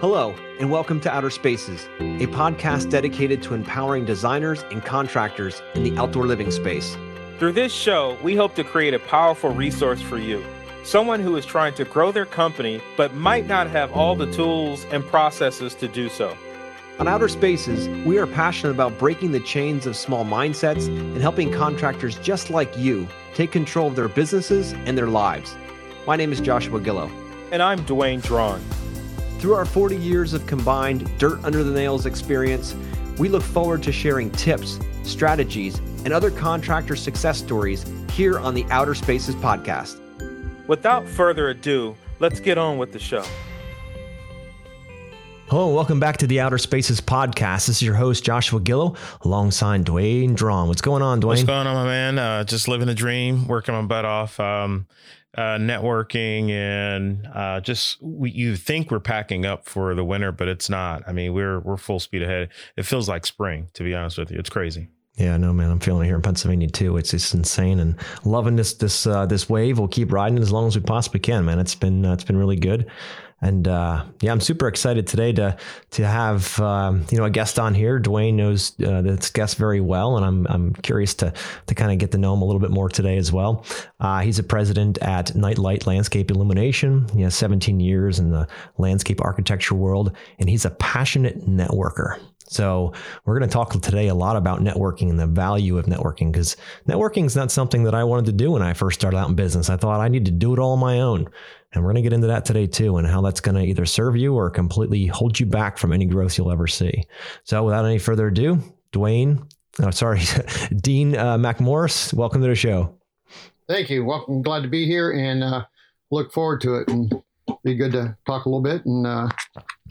Hello, and welcome to Outer Spaces, a podcast dedicated to empowering designers and contractors in the outdoor living space. Through this show, we hope to create a powerful resource for you. Someone who is trying to grow their company but might not have all the tools and processes to do so. On Outer Spaces, we are passionate about breaking the chains of small mindsets and helping contractors just like you take control of their businesses and their lives. My name is Joshua Gillow. And I'm Dwayne Drawn. Through our 40 years of combined dirt under the nails experience, we look forward to sharing tips, strategies, and other contractor success stories here on the Outer Spaces podcast. Without further ado, let's get on with the show. Hello, welcome back to the Outer Spaces podcast. This is your host, Joshua Gillow, alongside Dwayne Drawn. What's going on, Dwayne? What's going on, my man? Uh, just living a dream, working my butt off, um, uh, networking, and uh, just we, you think we're packing up for the winter, but it's not. I mean, we're we're full speed ahead. It feels like spring, to be honest with you. It's crazy. Yeah, no, man, I'm feeling it here in Pennsylvania too. It's just insane and loving this this uh, this wave. We'll keep riding it as long as we possibly can, man. It's been uh, it's been really good. And uh, yeah, I'm super excited today to to have um, you know a guest on here. Dwayne knows uh, this guest very well, and I'm I'm curious to to kind of get to know him a little bit more today as well. Uh, he's a president at Nightlight Landscape Illumination. He has 17 years in the landscape architecture world, and he's a passionate networker. So we're going to talk today a lot about networking and the value of networking because networking is not something that I wanted to do when I first started out in business. I thought I need to do it all on my own. And we're going to get into that today too, and how that's going to either serve you or completely hold you back from any growth you'll ever see. So, without any further ado, Dwayne, oh, sorry, Dean uh, McMorris, welcome to the show. Thank you. Welcome. Glad to be here and uh, look forward to it. And be good to talk a little bit and uh,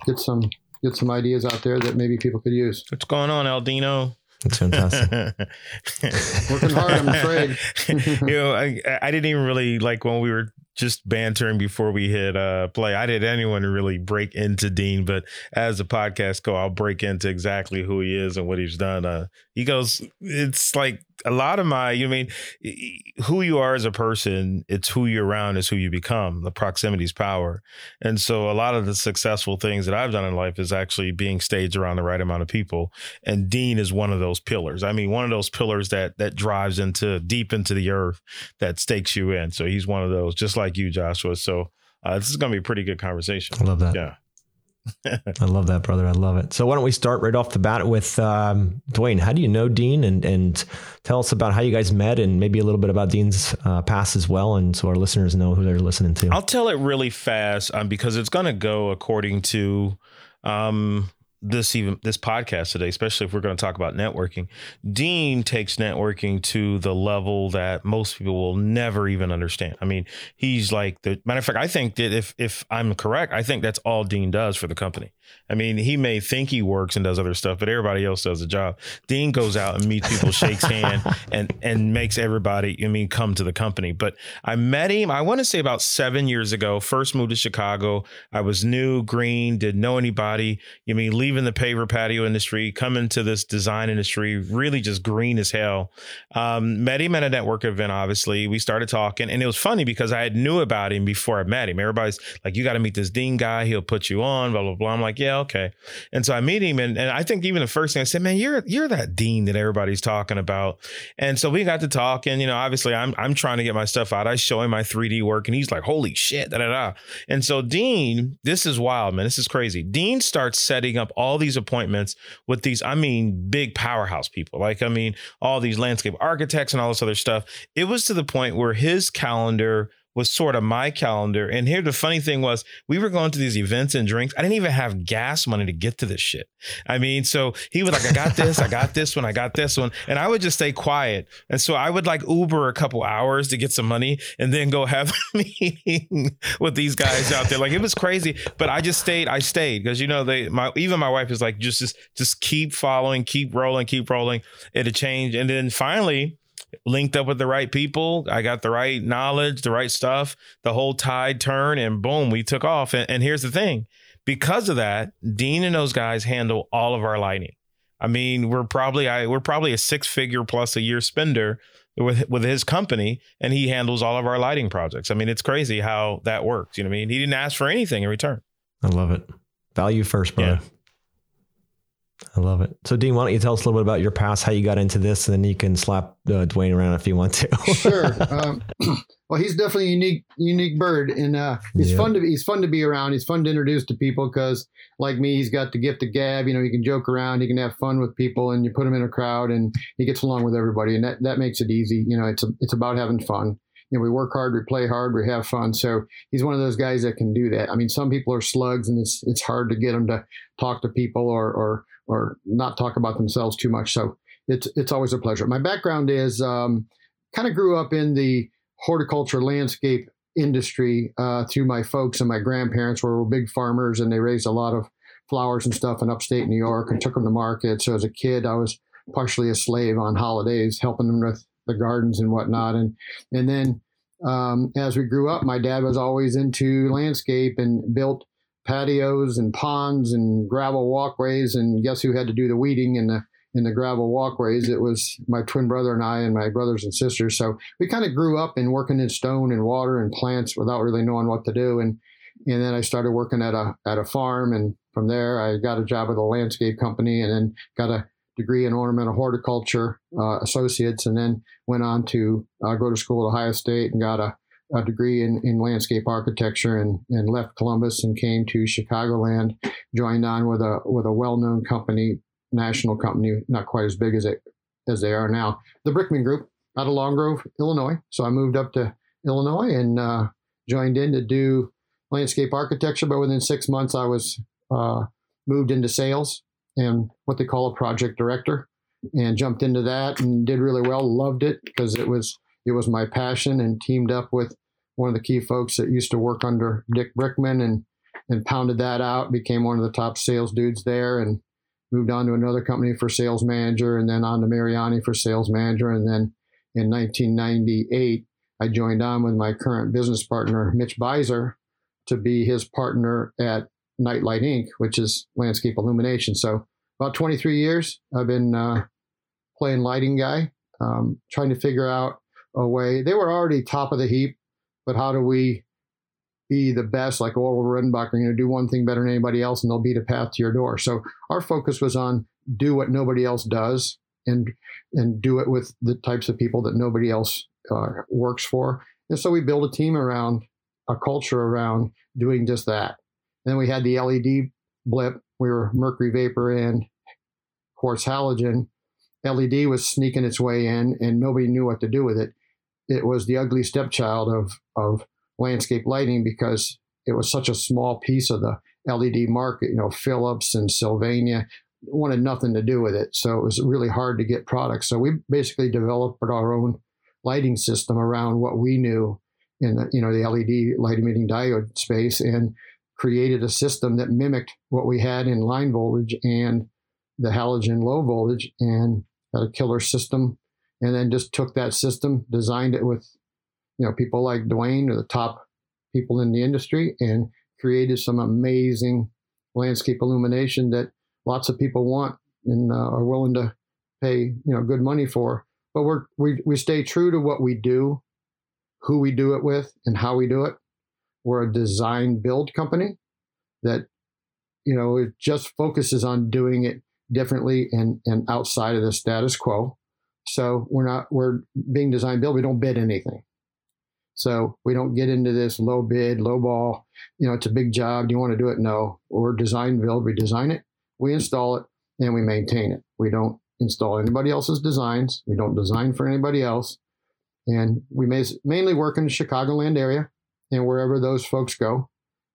get some get some ideas out there that maybe people could use. What's going on, Aldino? That's fantastic. Working hard, I'm afraid. you know, I, I didn't even really like when we were just bantering before we hit uh, play. I didn't anyone really break into Dean, but as a podcast go, I'll break into exactly who he is and what he's done. Uh, he goes, it's like a lot of my, you mean, who you are as a person, it's who you're around is who you become. The proximity is power. And so a lot of the successful things that I've done in life is actually being staged around the right amount of people. And Dean is one of those pillars. I mean, one of those pillars that that drives into deep into the earth that stakes you in. So he's one of those, just like you, Joshua. So uh, this is going to be a pretty good conversation. I love that. Yeah. I love that, brother. I love it. So why don't we start right off the bat with um, Dwayne? How do you know Dean, and and tell us about how you guys met, and maybe a little bit about Dean's uh, past as well, and so our listeners know who they're listening to. I'll tell it really fast um, because it's going to go according to um, this even this podcast today, especially if we're going to talk about networking. Dean takes networking to the level that most people will never even understand. I mean, he's like the matter of fact. I think that if if I'm correct, I think that's all Dean does for the company. I mean, he may think he works and does other stuff, but everybody else does the job. Dean goes out and meets people, shakes hand, and and makes everybody, I mean, come to the company. But I met him, I want to say about seven years ago. First moved to Chicago. I was new, green, didn't know anybody. You mean leaving the paver patio industry, coming to this design industry, really just green as hell. Um, met him at a network event, obviously. We started talking, and it was funny because I had knew about him before I met him. Everybody's like, you got to meet this Dean guy, he'll put you on, blah, blah, blah. I'm like, yeah, okay. And so I meet him, and, and I think even the first thing I said, man, you're you're that dean that everybody's talking about. And so we got to talk, and you know, obviously I'm I'm trying to get my stuff out. I show him my 3D work, and he's like, holy shit, da da da. And so Dean, this is wild, man. This is crazy. Dean starts setting up all these appointments with these, I mean, big powerhouse people. Like, I mean, all these landscape architects and all this other stuff. It was to the point where his calendar was sort of my calendar. And here the funny thing was we were going to these events and drinks. I didn't even have gas money to get to this shit. I mean, so he was like, I got this, I got this one, I got this one. And I would just stay quiet. And so I would like Uber a couple hours to get some money and then go have a meeting with these guys out there. Like it was crazy. But I just stayed, I stayed because you know, they my even my wife is like, just just just keep following, keep rolling, keep rolling. It'll change. And then finally linked up with the right people. I got the right knowledge, the right stuff. The whole tide turned, and boom, we took off. And, and here's the thing because of that, Dean and those guys handle all of our lighting. I mean, we're probably I we're probably a six figure plus a year spender with with his company and he handles all of our lighting projects. I mean, it's crazy how that works. You know what I mean? He didn't ask for anything in return. I love it. Value first, brother. Yeah. I love it. So, Dean, why don't you tell us a little bit about your past, how you got into this, and then you can slap uh, Dwayne around if you want to. sure. Um, well, he's definitely a unique, unique bird, and uh, he's fun to he's fun to be around. He's fun to introduce to people because, like me, he's got the gift of gab. You know, he can joke around, he can have fun with people, and you put him in a crowd, and he gets along with everybody, and that that makes it easy. You know, it's a, it's about having fun you know, we work hard, we play hard, we have fun. So he's one of those guys that can do that. I mean, some people are slugs, and it's it's hard to get them to talk to people or or or not talk about themselves too much. So it's it's always a pleasure. My background is um, kind of grew up in the horticulture landscape industry uh, through my folks and my grandparents were big farmers and they raised a lot of flowers and stuff in upstate New York and took them to market. So as a kid, I was partially a slave on holidays, helping them with the gardens and whatnot. And and then um, as we grew up, my dad was always into landscape and built patios and ponds and gravel walkways. And guess who had to do the weeding in the in the gravel walkways? It was my twin brother and I, and my brothers and sisters. So we kind of grew up in working in stone and water and plants without really knowing what to do. And and then I started working at a at a farm, and from there I got a job with a landscape company, and then got a degree in ornamental horticulture uh, associates, and then went on to uh, go to school at Ohio State and got a a degree in, in landscape architecture and, and left Columbus and came to Chicagoland, joined on with a with a well known company, national company, not quite as big as it as they are now, the Brickman Group out of Long Grove, Illinois. So I moved up to Illinois and uh, joined in to do landscape architecture. But within six months, I was uh, moved into sales and what they call a project director, and jumped into that and did really well. Loved it because it was it was my passion and teamed up with one of the key folks that used to work under Dick Brickman and and pounded that out, became one of the top sales dudes there and moved on to another company for sales manager and then on to Mariani for sales manager. And then in 1998, I joined on with my current business partner, Mitch Beiser, to be his partner at Nightlight Inc., which is landscape illumination. So about 23 years, I've been uh, playing lighting guy, um, trying to figure out a way. They were already top of the heap, but how do we be the best? Like Orville Redenbacher, you know, do one thing better than anybody else, and they'll beat a path to your door. So our focus was on do what nobody else does, and and do it with the types of people that nobody else uh, works for. And so we built a team around a culture around doing just that. And then we had the LED blip. We were mercury vapor and quartz halogen. LED was sneaking its way in, and nobody knew what to do with it it was the ugly stepchild of of landscape lighting because it was such a small piece of the LED market. You know, Philips and Sylvania wanted nothing to do with it, so it was really hard to get products. So we basically developed our own lighting system around what we knew in the you know the LED light emitting diode space and created a system that mimicked what we had in line voltage and the halogen low voltage and had a killer system and then just took that system, designed it with, you know, people like Dwayne or the top people in the industry, and created some amazing landscape illumination that lots of people want and uh, are willing to pay, you know, good money for. But we're we we stay true to what we do, who we do it with, and how we do it. We're a design build company that, you know, it just focuses on doing it differently and and outside of the status quo so we're not we're being design build. We don't bid anything. So we don't get into this low bid, low ball. You know, it's a big job. Do you want to do it? No. We're design build. We design it, we install it, and we maintain it. We don't install anybody else's designs. We don't design for anybody else. And we mainly work in the Chicagoland area and wherever those folks go.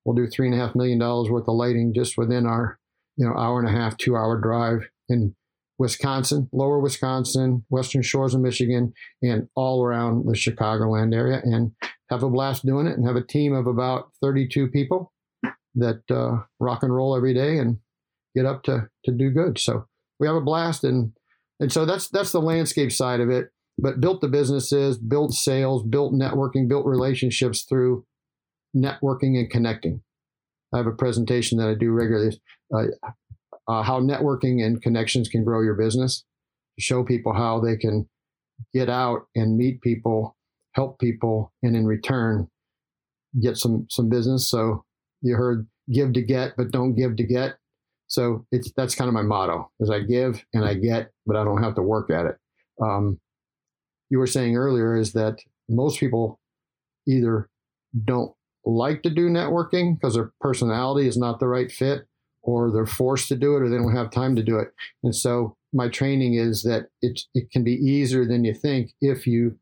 We'll do three and a half million dollars worth of lighting just within our, you know, hour and a half, two hour drive in Wisconsin, lower Wisconsin, western shores of Michigan, and all around the Chicagoland area, and have a blast doing it and have a team of about 32 people that uh, rock and roll every day and get up to, to do good. So we have a blast. And, and so that's, that's the landscape side of it, but built the businesses, built sales, built networking, built relationships through networking and connecting. I have a presentation that I do regularly. Uh, uh, how networking and connections can grow your business, show people how they can get out and meet people, help people, and in return get some some business. So you heard give to get, but don't give to get. So it's that's kind of my motto: is I give and I get, but I don't have to work at it. Um, you were saying earlier is that most people either don't like to do networking because their personality is not the right fit, or they're forced to do it, or they don't have time to do it. And so my training is that it it can be easier than you think if you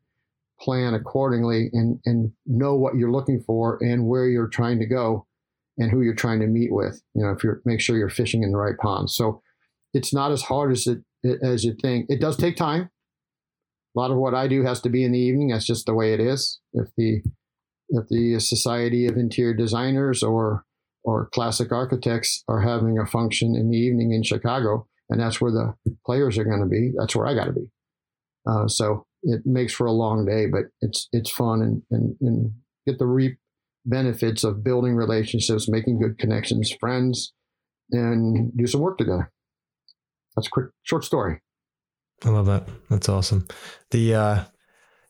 plan accordingly and and know what you're looking for and where you're trying to go and who you're trying to meet with. You know, if you're make sure you're fishing in the right pond. So it's not as hard as it as you think. It does take time. A lot of what I do has to be in the evening. That's just the way it is. If the if the Society of Interior Designers or or classic architects are having a function in the evening in Chicago, and that's where the players are going to be. That's where I got to be. Uh, so it makes for a long day, but it's it's fun and and, and get the reap benefits of building relationships, making good connections, friends, and do some work together. That's a quick short story. I love that. That's awesome. The uh,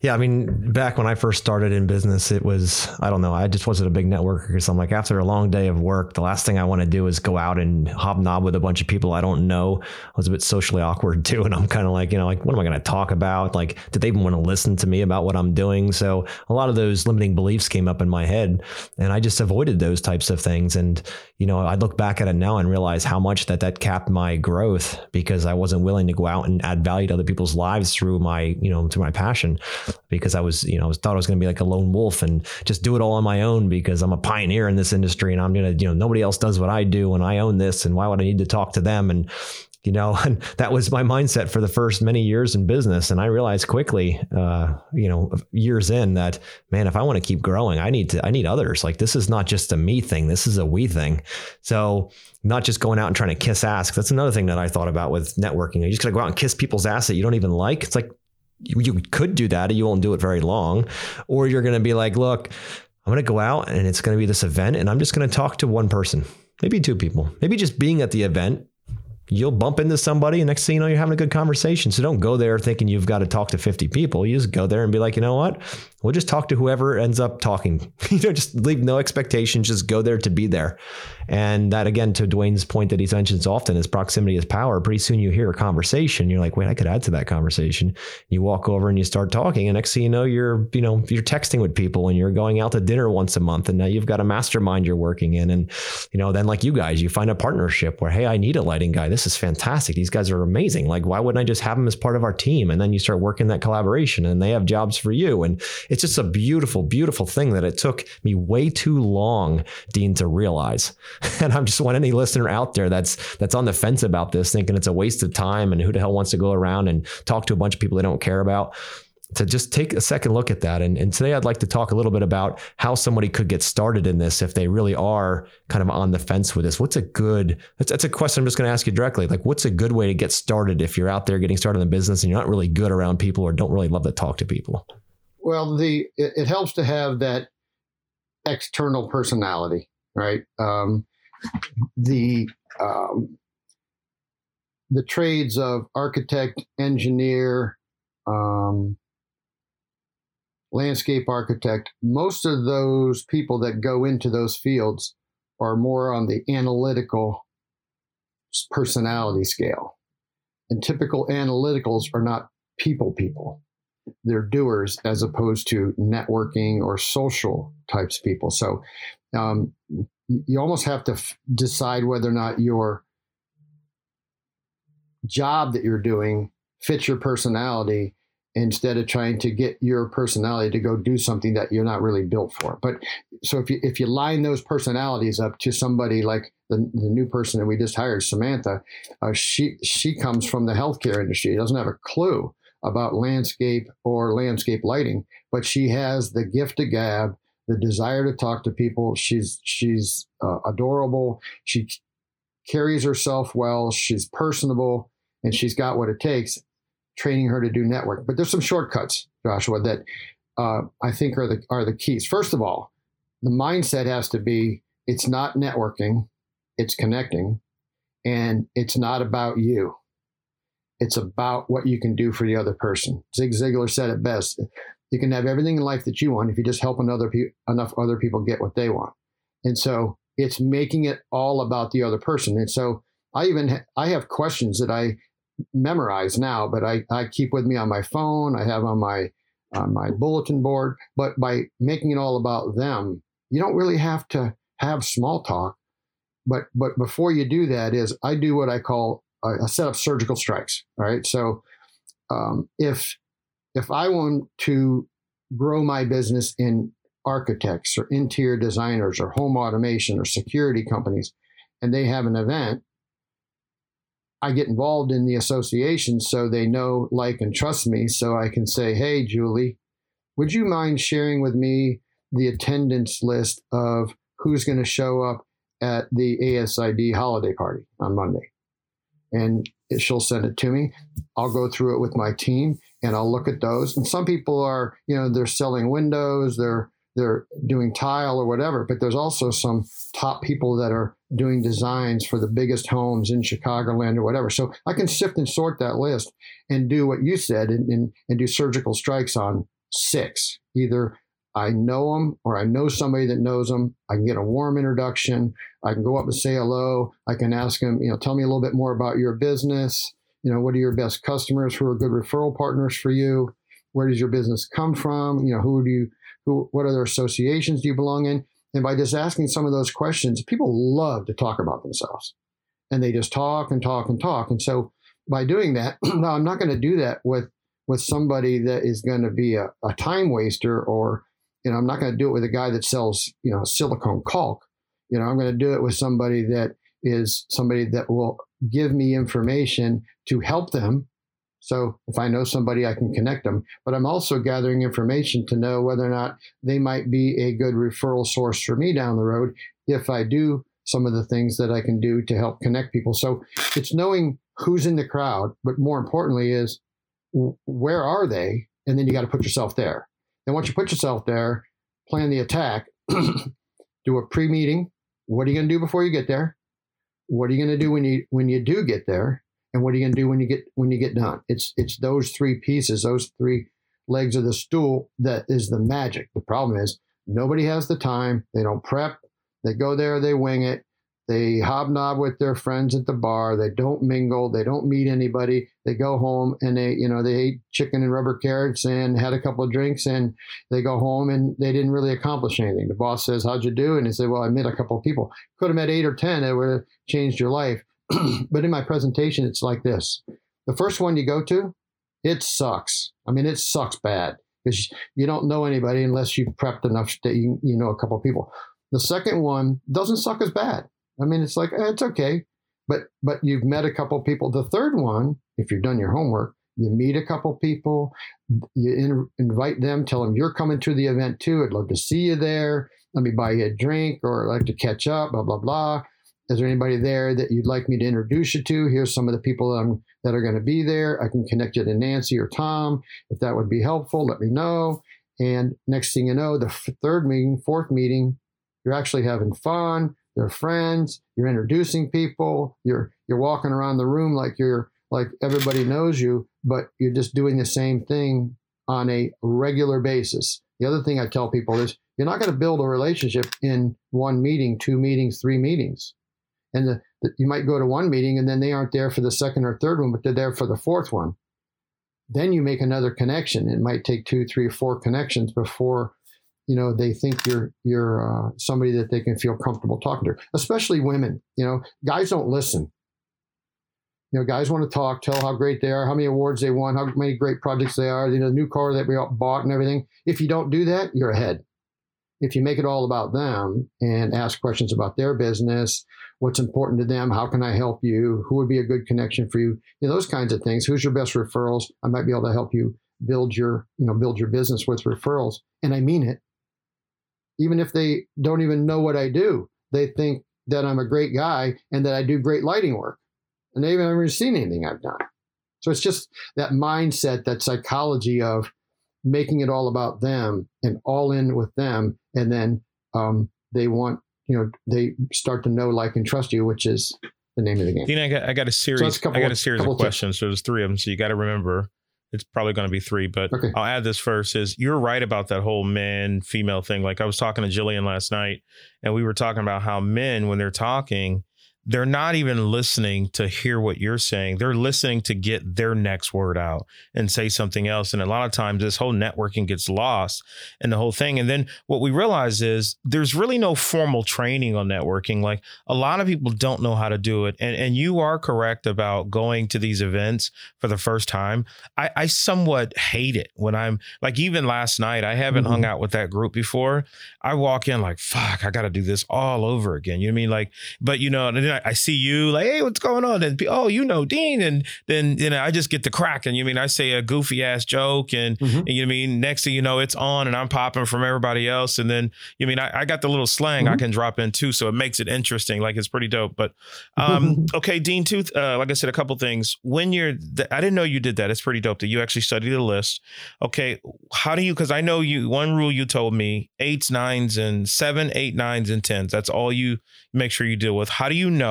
yeah, I mean, back when I first started in business, it was, I don't know, I just wasn't a big networker because I'm like, after a long day of work, the last thing I want to do is go out and hobnob with a bunch of people I don't know. I was a bit socially awkward too. And I'm kind of like, you know, like, what am I going to talk about? Like, did they even want to listen to me about what I'm doing? So a lot of those limiting beliefs came up in my head and I just avoided those types of things. And, you know, I look back at it now and realize how much that that capped my growth because I wasn't willing to go out and add value to other people's lives through my, you know, through my passion because I was, you know, I was, thought I was going to be like a lone wolf and just do it all on my own because I'm a pioneer in this industry and I'm going to, you know, nobody else does what I do and I own this and why would I need to talk to them? And, you know, and that was my mindset for the first many years in business. And I realized quickly, uh, you know, years in that, man, if I want to keep growing, I need to, I need others. Like this is not just a me thing. This is a we thing. So not just going out and trying to kiss ass. That's another thing that I thought about with networking. You just got to go out and kiss people's ass that you don't even like. It's like, you, could do that. You won't do it very long. Or you're going to be like, look, I'm going to go out and it's going to be this event and I'm just going to talk to one person, maybe two people, maybe just being at the event you'll bump into somebody and next thing you know you're having a good conversation. So don't go there thinking you've got to talk to 50 people. You just go there and be like you know what? We'll just talk to whoever ends up talking. You know just leave no expectations just go there to be there. And that again to dwayne's point that he mentions often is proximity is power. Pretty soon you hear a conversation you're like wait i could add to that conversation. You walk over and you start talking and next thing you know you're you know you're texting with people and you're going out to dinner once a month and now you've got a mastermind you're working in. And you know then like you guys you find a partnership where hey i need a lighting guy this is fantastic. These guys are amazing. Like, why wouldn't I just have them as part of our team? And then you start working that collaboration and they have jobs for you. And it's just a beautiful, beautiful thing that it took me way too long, Dean, to realize. And I just want any listener out there that's that's on the fence about this, thinking it's a waste of time and who the hell wants to go around and talk to a bunch of people they don't care about to just take a second look at that. And, and today I'd like to talk a little bit about how somebody could get started in this if they really are kind of on the fence with this. What's a good, that's, that's a question I'm just going to ask you directly. Like, what's a good way to get started if you're out there getting started in the business and you're not really good around people or don't really love to talk to people? Well, the it, it helps to have that external personality, right? Um, the um, the trades of architect, engineer, um, landscape architect, most of those people that go into those fields are more on the analytical personality scale. And typical analyticals are not people people. They're doers as opposed to networking or social types people. So um, you almost have to f- decide whether or not your job that you're doing fits your personality instead of trying to get your personality to go do something that you're not really built for. But so if you if you line those personalities up to somebody like the, the new person that we just hired, Samantha, uh, she she comes from the healthcare industry. doesn't have a clue about landscape or landscape lighting, but she has the gift of gab, the desire to talk to people. She's she's uh, adorable. She carries herself well. She's personable, and she's got what it takes training her to do network. But there's some shortcuts, Joshua, that uh, I think are the are the keys. First of all, the mindset has to be it's not networking, it's connecting, and it's not about you. It's about what you can do for the other person. Zig Ziglar said it best. You can have everything in life that you want if you just help another pe- enough other people get what they want. And so it's making it all about the other person. And so I even ha- I have questions that I memorize now, but I, I keep with me on my phone. I have on my on my bulletin board. But by making it all about them, you don't really have to have small talk. But but before you do that, is I do what I call a, a set of surgical strikes. All right. So um, if if I want to grow my business in architects or interior designers or home automation or security companies, and they have an event, I get involved in the association so they know, like, and trust me. So I can say, hey, Julie, would you mind sharing with me the attendance list of who's going to show up at the ASID holiday party on Monday? And she'll send it to me. I'll go through it with my team and I'll look at those. And some people are, you know, they're selling windows, they're they're doing tile or whatever, but there's also some top people that are doing designs for the biggest homes in Chicagoland or whatever. So I can sift and sort that list and do what you said and, and, and do surgical strikes on six. Either I know them or I know somebody that knows them. I can get a warm introduction. I can go up and say hello. I can ask them, you know, tell me a little bit more about your business. You know, what are your best customers? Who are good referral partners for you? Where does your business come from? You know, who do you who, what other associations do you belong in? And by just asking some of those questions, people love to talk about themselves and they just talk and talk and talk. And so by doing that, now I'm not going to do that with, with somebody that is going to be a, a time waster or, you know, I'm not going to do it with a guy that sells, you know, silicone caulk. You know, I'm going to do it with somebody that is somebody that will give me information to help them so if I know somebody, I can connect them. But I'm also gathering information to know whether or not they might be a good referral source for me down the road if I do some of the things that I can do to help connect people. So it's knowing who's in the crowd, but more importantly is where are they? And then you got to put yourself there. And once you put yourself there, plan the attack, do a pre-meeting. What are you going to do before you get there? What are you going to do when you when you do get there? And what are you going to do when you get when you get done? It's it's those three pieces those three legs of the stool that is the magic. The problem is nobody has the time. They don't prep. They go there they wing it. They hobnob with their friends at the bar. They don't mingle. They don't meet anybody. They go home and they you know they ate chicken and rubber carrots and had a couple of drinks and they go home and they didn't really accomplish anything. The boss says how'd you do? And he said well i met a couple of people. Could have met eight or ten that would have changed your life but in my presentation, it's like this. The first one you go to, it sucks. I mean, it sucks bad because you don't know anybody unless you've prepped enough that you, you know a couple people. The second one doesn't suck as bad. I mean, it's like, eh, it's okay. But, but you've met a couple people. The third one, if you've done your homework, you meet a couple people, you in, invite them, tell them you're coming to the event too. I'd love to see you there. Let me buy you a drink or I'd like to catch up, blah, blah, blah. Is there anybody there that you'd like me to introduce you to? Here's some of the people that, I'm, that are going to be there. I can connect you to Nancy or Tom. If that would be helpful, let me know. And next thing you know, the third meeting, fourth meeting, you're actually having fun. They're friends. You're introducing people. You're you're walking around the room like you're like everybody knows you, but you're just doing the same thing on a regular basis. The other thing I tell people is you're not going to build a relationship in one meeting, two meetings, three meetings and the, the, you might go to one meeting and then they aren't there for the second or third one, but they're there for the fourth one. Then you make another connection. It might take two, three, or four connections before you know they think you're you're uh, somebody that they can feel comfortable talking to. Especially women. You know, guys don't listen. You know, guys want to talk, tell how great they are, how many awards they won, how many great projects they are, you know, the new car that we bought and everything. If you don't do that, you're ahead if you make it all about them and ask questions about their business, what's important to them, how can I help you, who would be a good connection for you, you know, those kinds of things. Who's your best referrals? I might be able to help you build your, you know, build your business with referrals. And I mean it. Even if they don't even know what I do, they think that I'm a great guy and that I do great lighting work. And they haven't never seen anything I've done. So it's just that mindset, that psychology of making it all about them and all in with them and then um, they want you know they start to know like and trust you which is the name of the game. Dean, I got, I got a series. So a I got a series of questions. So there's three of them. So you got to remember it's probably going to be three, but okay. I'll add this first is you're right about that whole man female thing. Like I was talking to Jillian last night and we were talking about how men, when they're talking, they're not even listening to hear what you're saying. They're listening to get their next word out and say something else. And a lot of times this whole networking gets lost in the whole thing. And then what we realize is there's really no formal training on networking. Like a lot of people don't know how to do it. And, and you are correct about going to these events for the first time. I, I somewhat hate it when I'm like, even last night, I haven't mm-hmm. hung out with that group before. I walk in like, fuck, I got to do this all over again. You know what I mean? Like, but you know, I, I see you like, hey, what's going on? And oh, you know Dean, and then you know I just get the crack, and you mean I say a goofy ass joke, and, mm-hmm. and you mean next thing you know it's on, and I'm popping from everybody else, and then you mean I, I got the little slang mm-hmm. I can drop in too, so it makes it interesting. Like it's pretty dope. But um, okay, Dean, too. Uh, like I said, a couple things. When you're, th- I didn't know you did that. It's pretty dope that you actually study the list. Okay, how do you? Because I know you. One rule you told me: eights, nines, and seven, eight, nines, and tens. That's all you make sure you deal with. How do you know?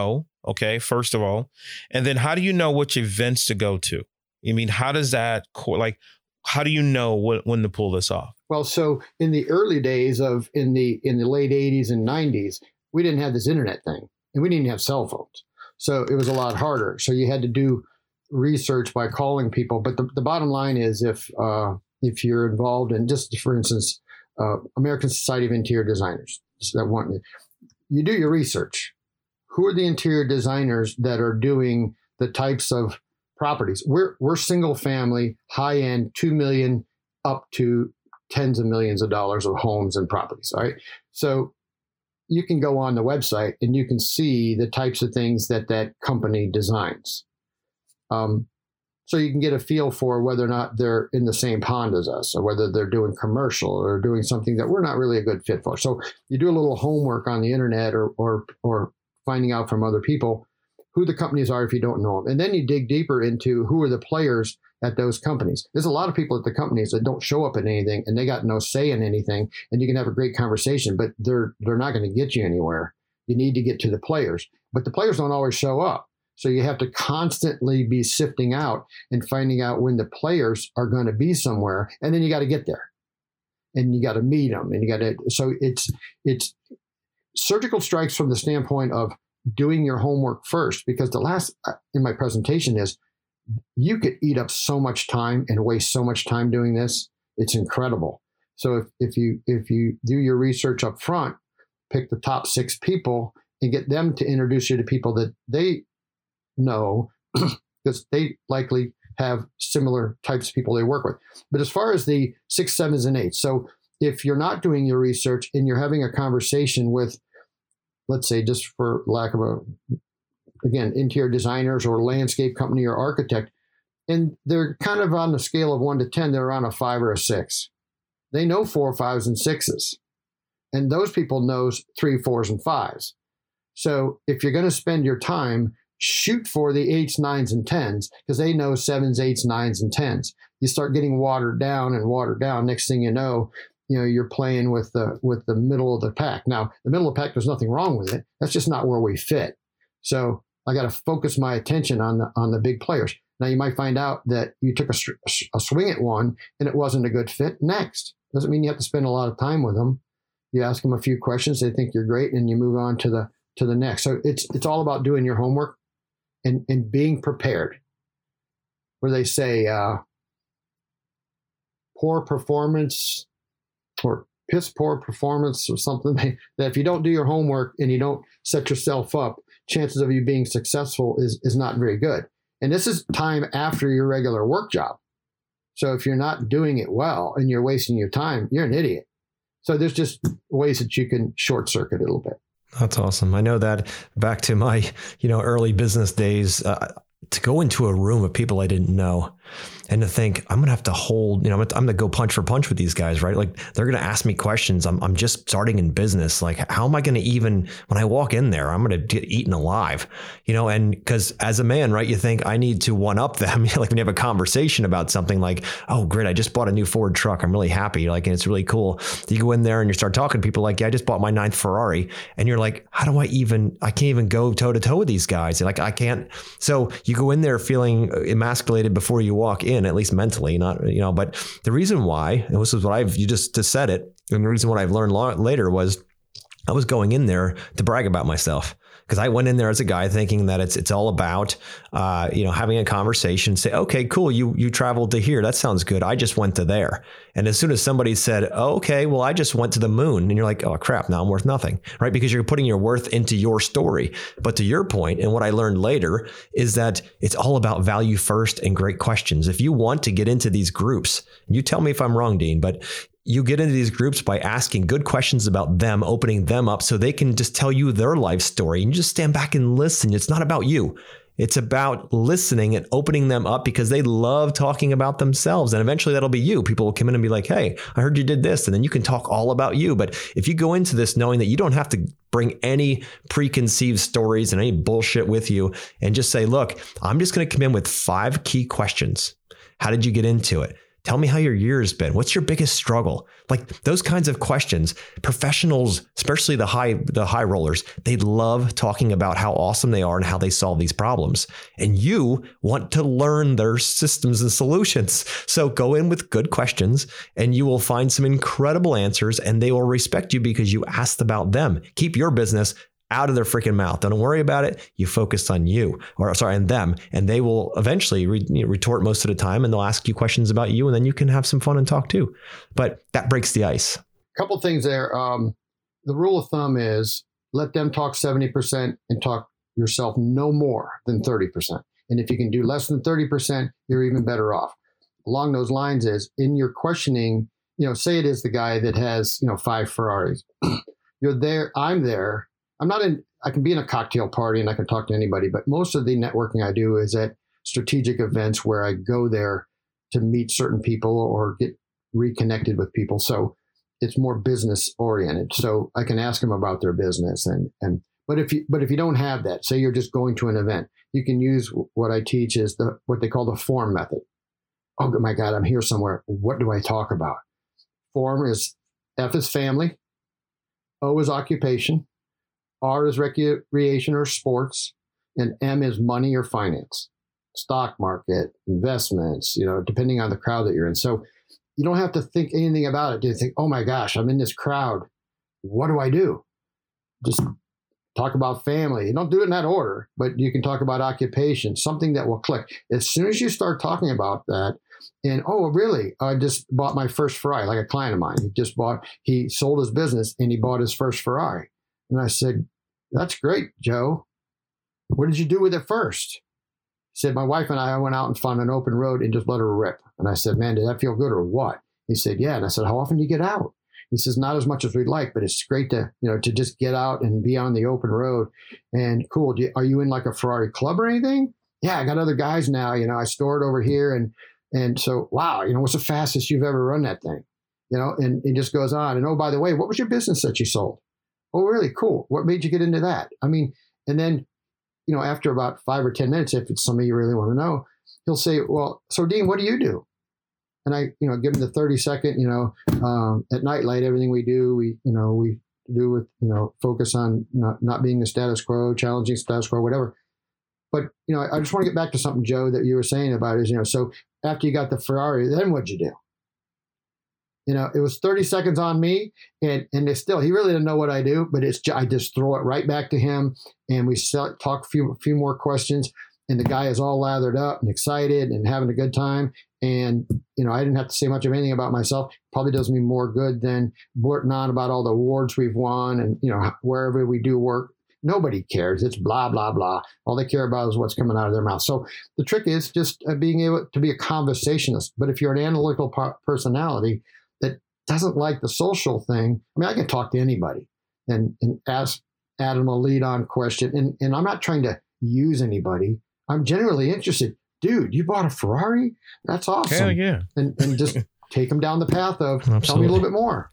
Okay, first of all, and then how do you know which events to go to? I mean, how does that like? How do you know when, when to pull this off? Well, so in the early days of in the in the late '80s and '90s, we didn't have this internet thing, and we didn't have cell phones, so it was a lot harder. So you had to do research by calling people. But the, the bottom line is, if uh, if you're involved in just for instance, uh, American Society of Interior Designers, that one, you do your research who are the interior designers that are doing the types of properties? We're we're single family, high end, two million up to tens of millions of dollars of homes and properties. All right, so you can go on the website and you can see the types of things that that company designs. Um, so you can get a feel for whether or not they're in the same pond as us or whether they're doing commercial or doing something that we're not really a good fit for so you do a little homework on the internet or or or finding out from other people who the companies are if you don't know them. And then you dig deeper into who are the players at those companies. There's a lot of people at the companies that don't show up in anything and they got no say in anything and you can have a great conversation, but they're they're not going to get you anywhere. You need to get to the players. But the players don't always show up. So you have to constantly be sifting out and finding out when the players are going to be somewhere and then you got to get there. And you got to meet them and you got to so it's it's surgical strikes from the standpoint of doing your homework first, because the last uh, in my presentation is you could eat up so much time and waste so much time doing this. It's incredible. So if, if you if you do your research up front, pick the top six people and get them to introduce you to people that they know because they likely have similar types of people they work with. But as far as the six, sevens, and eights, so if you're not doing your research and you're having a conversation with, let's say, just for lack of a, again, interior designers or landscape company or architect, and they're kind of on the scale of one to 10, they're on a five or a six. They know four, fives, and sixes. And those people knows three, fours, and fives. So if you're going to spend your time, shoot for the eights, nines, and tens because they know sevens, eights, nines, and tens. You start getting watered down and watered down. Next thing you know, you know you're playing with the with the middle of the pack. Now, the middle of the pack, there's nothing wrong with it. That's just not where we fit. So I got to focus my attention on the on the big players. Now you might find out that you took a, a swing at one and it wasn't a good fit. Next doesn't mean you have to spend a lot of time with them. You ask them a few questions, they think you're great, and you move on to the to the next. So it's it's all about doing your homework and and being prepared. Where they say uh, poor performance or piss poor performance or something that if you don't do your homework and you don't set yourself up, chances of you being successful is, is not very good. And this is time after your regular work job. So if you're not doing it well and you're wasting your time, you're an idiot. So there's just ways that you can short circuit a little bit. That's awesome. I know that back to my, you know, early business days, uh, to go into a room of people I didn't know and to think I'm gonna have to hold, you know, I'm gonna, I'm gonna go punch for punch with these guys, right? Like they're gonna ask me questions. I'm, I'm just starting in business. Like, how am I gonna even when I walk in there, I'm gonna get eaten alive, you know? And because as a man, right, you think I need to one up them. like when you have a conversation about something like, oh, great, I just bought a new Ford truck. I'm really happy. Like, and it's really cool. You go in there and you start talking to people like, yeah, I just bought my ninth Ferrari, and you're like, how do I even? I can't even go toe to toe with these guys. Like, I can't. So you go in there feeling uh, emasculated before you walk in, at least mentally, not you know. But the reason why, and this is what I've you just, just said it, and the reason what I've learned later was I was going in there to brag about myself because I went in there as a guy thinking that it's it's all about uh, you know having a conversation. Say, okay, cool, you you traveled to here. That sounds good. I just went to there. And as soon as somebody said, oh, okay, well, I just went to the moon, and you're like, oh crap, now I'm worth nothing, right? Because you're putting your worth into your story. But to your point, and what I learned later is that it's all about value first and great questions. If you want to get into these groups, you tell me if I'm wrong, Dean, but you get into these groups by asking good questions about them, opening them up so they can just tell you their life story and you just stand back and listen. It's not about you. It's about listening and opening them up because they love talking about themselves. And eventually that'll be you. People will come in and be like, hey, I heard you did this. And then you can talk all about you. But if you go into this knowing that you don't have to bring any preconceived stories and any bullshit with you and just say, look, I'm just going to come in with five key questions. How did you get into it? Tell me how your year has been. What's your biggest struggle? Like those kinds of questions. Professionals, especially the high the high rollers, they love talking about how awesome they are and how they solve these problems. And you want to learn their systems and solutions. So go in with good questions and you will find some incredible answers and they will respect you because you asked about them. Keep your business out of their freaking mouth. Don't worry about it. You focus on you, or sorry, on them, and they will eventually re- retort most of the time, and they'll ask you questions about you, and then you can have some fun and talk too. But that breaks the ice. A couple things there. Um, the rule of thumb is let them talk seventy percent and talk yourself no more than thirty percent. And if you can do less than thirty percent, you're even better off. Along those lines, is in your questioning. You know, say it is the guy that has you know five Ferraris. you're there. I'm there I'm not in, I can be in a cocktail party and I can talk to anybody, but most of the networking I do is at strategic events where I go there to meet certain people or get reconnected with people. So it's more business oriented. So I can ask them about their business and, and, but if you, but if you don't have that, say you're just going to an event, you can use what I teach is the, what they call the form method. Oh my God, I'm here somewhere. What do I talk about? Form is F is family. O is occupation. R is recreation or sports, and M is money or finance, stock market, investments, you know, depending on the crowd that you're in. So you don't have to think anything about it. You think, oh my gosh, I'm in this crowd. What do I do? Just talk about family. You don't do it in that order, but you can talk about occupation, something that will click. As soon as you start talking about that, and oh, really? I just bought my first Ferrari, like a client of mine. He just bought, he sold his business and he bought his first Ferrari. And I said, that's great, Joe. What did you do with it first? He said, My wife and I went out and found an open road and just let her rip. And I said, Man, did that feel good or what? He said, Yeah. And I said, How often do you get out? He says, Not as much as we'd like, but it's great to, you know, to just get out and be on the open road. And cool. You, are you in like a Ferrari club or anything? Yeah, I got other guys now. You know, I store it over here. And and so, wow, you know, what's the fastest you've ever run that thing? You know, and it just goes on. And oh, by the way, what was your business that you sold? Oh, really? Cool. What made you get into that? I mean, and then, you know, after about five or 10 minutes, if it's something you really want to know, he'll say, Well, so Dean, what do you do? And I, you know, give him the 30 second, you know, um, at Nightlight, everything we do, we, you know, we do with, you know, focus on not, not being the status quo, challenging status quo, whatever. But, you know, I just want to get back to something, Joe, that you were saying about is, you know, so after you got the Ferrari, then what'd you do? You know, it was 30 seconds on me, and and it's still he really didn't know what I do, but it's I just throw it right back to him, and we talk a few few more questions, and the guy is all lathered up and excited and having a good time, and you know I didn't have to say much of anything about myself. Probably does me more good than blurting on about all the awards we've won and you know wherever we do work. Nobody cares. It's blah blah blah. All they care about is what's coming out of their mouth. So the trick is just uh, being able to be a conversationalist. But if you're an analytical personality, doesn't like the social thing, I mean, I can talk to anybody and, and ask Adam a lead on question. And, and I'm not trying to use anybody. I'm genuinely interested. dude, you bought a Ferrari? That's awesome. Hell yeah. And, and just take them down the path of Absolutely. tell me a little bit more.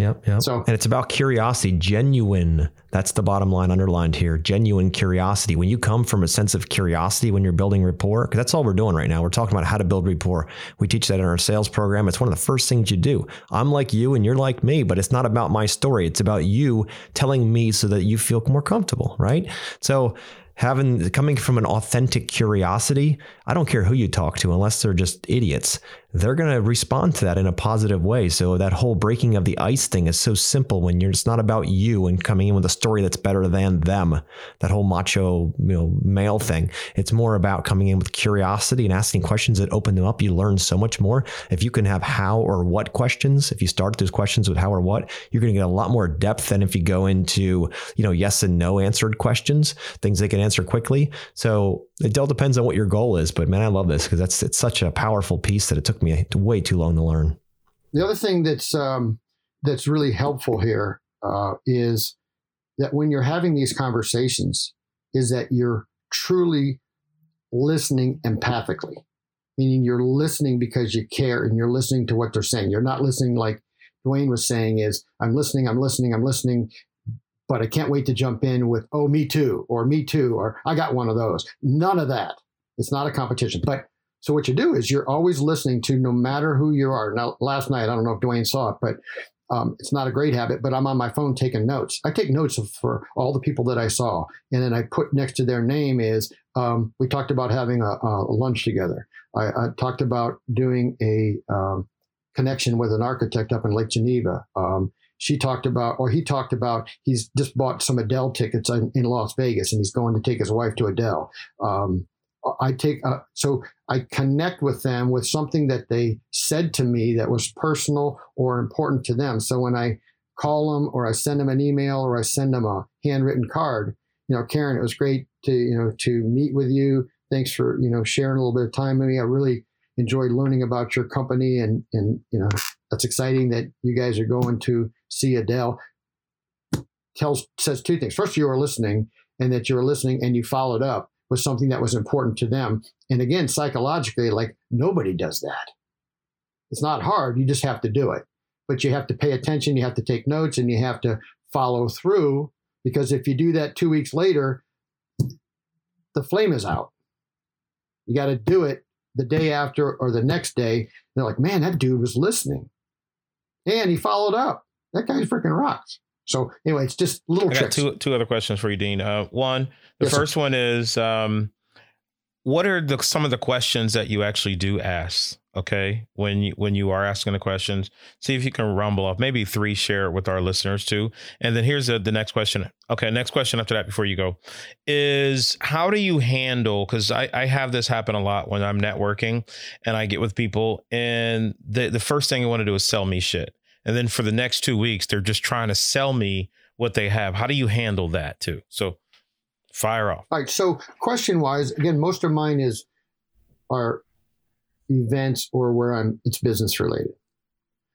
Yep, yep. So, and it's about curiosity, genuine. That's the bottom line underlined here. Genuine curiosity. When you come from a sense of curiosity when you're building rapport, because that's all we're doing right now. We're talking about how to build rapport. We teach that in our sales program. It's one of the first things you do. I'm like you and you're like me, but it's not about my story. It's about you telling me so that you feel more comfortable, right? So having coming from an authentic curiosity, I don't care who you talk to unless they're just idiots they're going to respond to that in a positive way. So that whole breaking of the ice thing is so simple when you're it's not about you and coming in with a story that's better than them. That whole macho, you know, male thing. It's more about coming in with curiosity and asking questions that open them up. You learn so much more. If you can have how or what questions, if you start those questions with how or what, you're going to get a lot more depth than if you go into, you know, yes and no answered questions, things they can answer quickly. So it all depends on what your goal is. But man, I love this because that's it's such a powerful piece that it took me way too long to learn. The other thing that's um, that's really helpful here uh, is that when you're having these conversations, is that you're truly listening empathically, meaning you're listening because you care and you're listening to what they're saying. You're not listening like Dwayne was saying is I'm listening, I'm listening, I'm listening, but I can't wait to jump in with, oh, me too, or me too, or I got one of those. None of that. It's not a competition. But so what you do is you're always listening to no matter who you are. Now, last night, I don't know if Dwayne saw it, but um, it's not a great habit, but I'm on my phone taking notes. I take notes for all the people that I saw. And then I put next to their name is, um, we talked about having a, a lunch together. I, I, talked about doing a um, connection with an architect up in Lake Geneva. Um, she talked about, or he talked about, he's just bought some Adele tickets in, in Las Vegas and he's going to take his wife to Adele. I take, uh, so I connect with them with something that they said to me that was personal or important to them. So when I call them or I send them an email or I send them a handwritten card, you know, Karen, it was great to, you know, to meet with you. Thanks for, you know, sharing a little bit of time with me. I really enjoyed learning about your company and, and, you know, that's exciting that you guys are going to see Adele tells says two things. First, you are listening, and that you're listening and you followed up with something that was important to them. And again, psychologically, like nobody does that. It's not hard. You just have to do it. But you have to pay attention, you have to take notes, and you have to follow through because if you do that two weeks later, the flame is out. You got to do it the day after or the next day. They're like, man, that dude was listening. And he followed up that guy's freaking rocks. So anyway, it's just little I tricks. Got two two other questions for you, Dean. Uh, one, the yes, first sir. one is, um, what are the some of the questions that you actually do ask? Okay, when you when you are asking the questions, see if you can rumble off maybe three. Share it with our listeners too. And then here's the, the next question. Okay, next question after that before you go is how do you handle? Because I I have this happen a lot when I'm networking and I get with people, and the the first thing I want to do is sell me shit and then for the next two weeks they're just trying to sell me what they have. How do you handle that too? So fire off. All right so question wise again most of mine is are events or where i'm it's business related.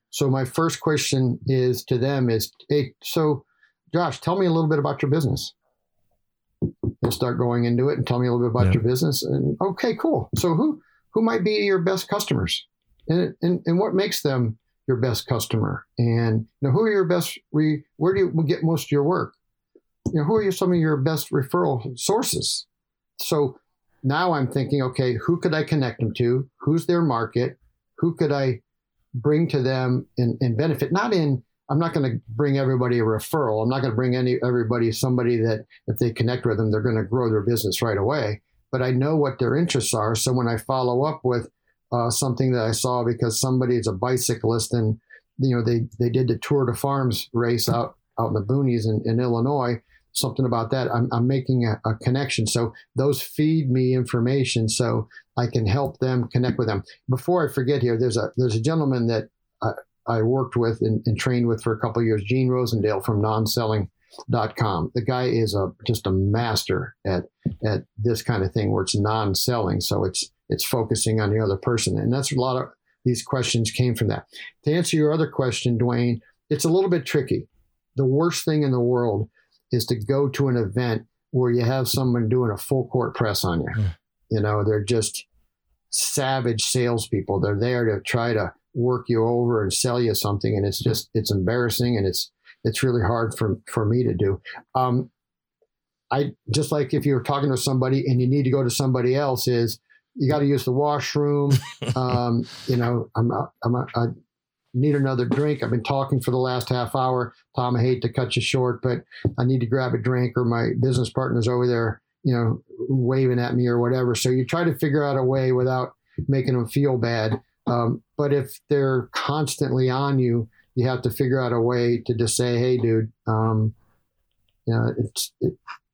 So my first question is to them is hey so josh tell me a little bit about your business. They'll start going into it and tell me a little bit about yeah. your business and okay cool. So who who might be your best customers? And, and, and what makes them your best customer. And you know who are your best re, where do you get most of your work? You know who are your, some of your best referral sources? So now i'm thinking okay who could i connect them to? Who's their market? Who could i bring to them and, and benefit? Not in i'm not going to bring everybody a referral. I'm not going to bring any everybody somebody that if they connect with them they're going to grow their business right away. But i know what their interests are. So when i follow up with uh, something that I saw because somebody is a bicyclist and you know they they did the Tour de Farms race out out in the boonies in, in Illinois. Something about that. I'm, I'm making a, a, connection. So those feed me information so I can help them connect with them. Before I forget here, there's a there's a gentleman that I, I worked with and, and trained with for a couple years, Gene Rosendale from non-selling.com. The guy is a just a master at at this kind of thing where it's non-selling. So it's it's focusing on the other person. And that's a lot of these questions came from that. To answer your other question, Dwayne, it's a little bit tricky. The worst thing in the world is to go to an event where you have someone doing a full court press on you. Mm. You know, they're just savage salespeople. They're there to try to work you over and sell you something, and it's just it's embarrassing and it's it's really hard for for me to do. Um, I just like if you're talking to somebody and you need to go to somebody else is you got to use the washroom. um, you know, I'm I'm I need another drink. I've been talking for the last half hour. Tom, I hate to cut you short, but I need to grab a drink or my business partner's over there, you know, waving at me or whatever. So you try to figure out a way without making them feel bad. Um, but if they're constantly on you, you have to figure out a way to just say, "Hey, dude, um, you know, it's it,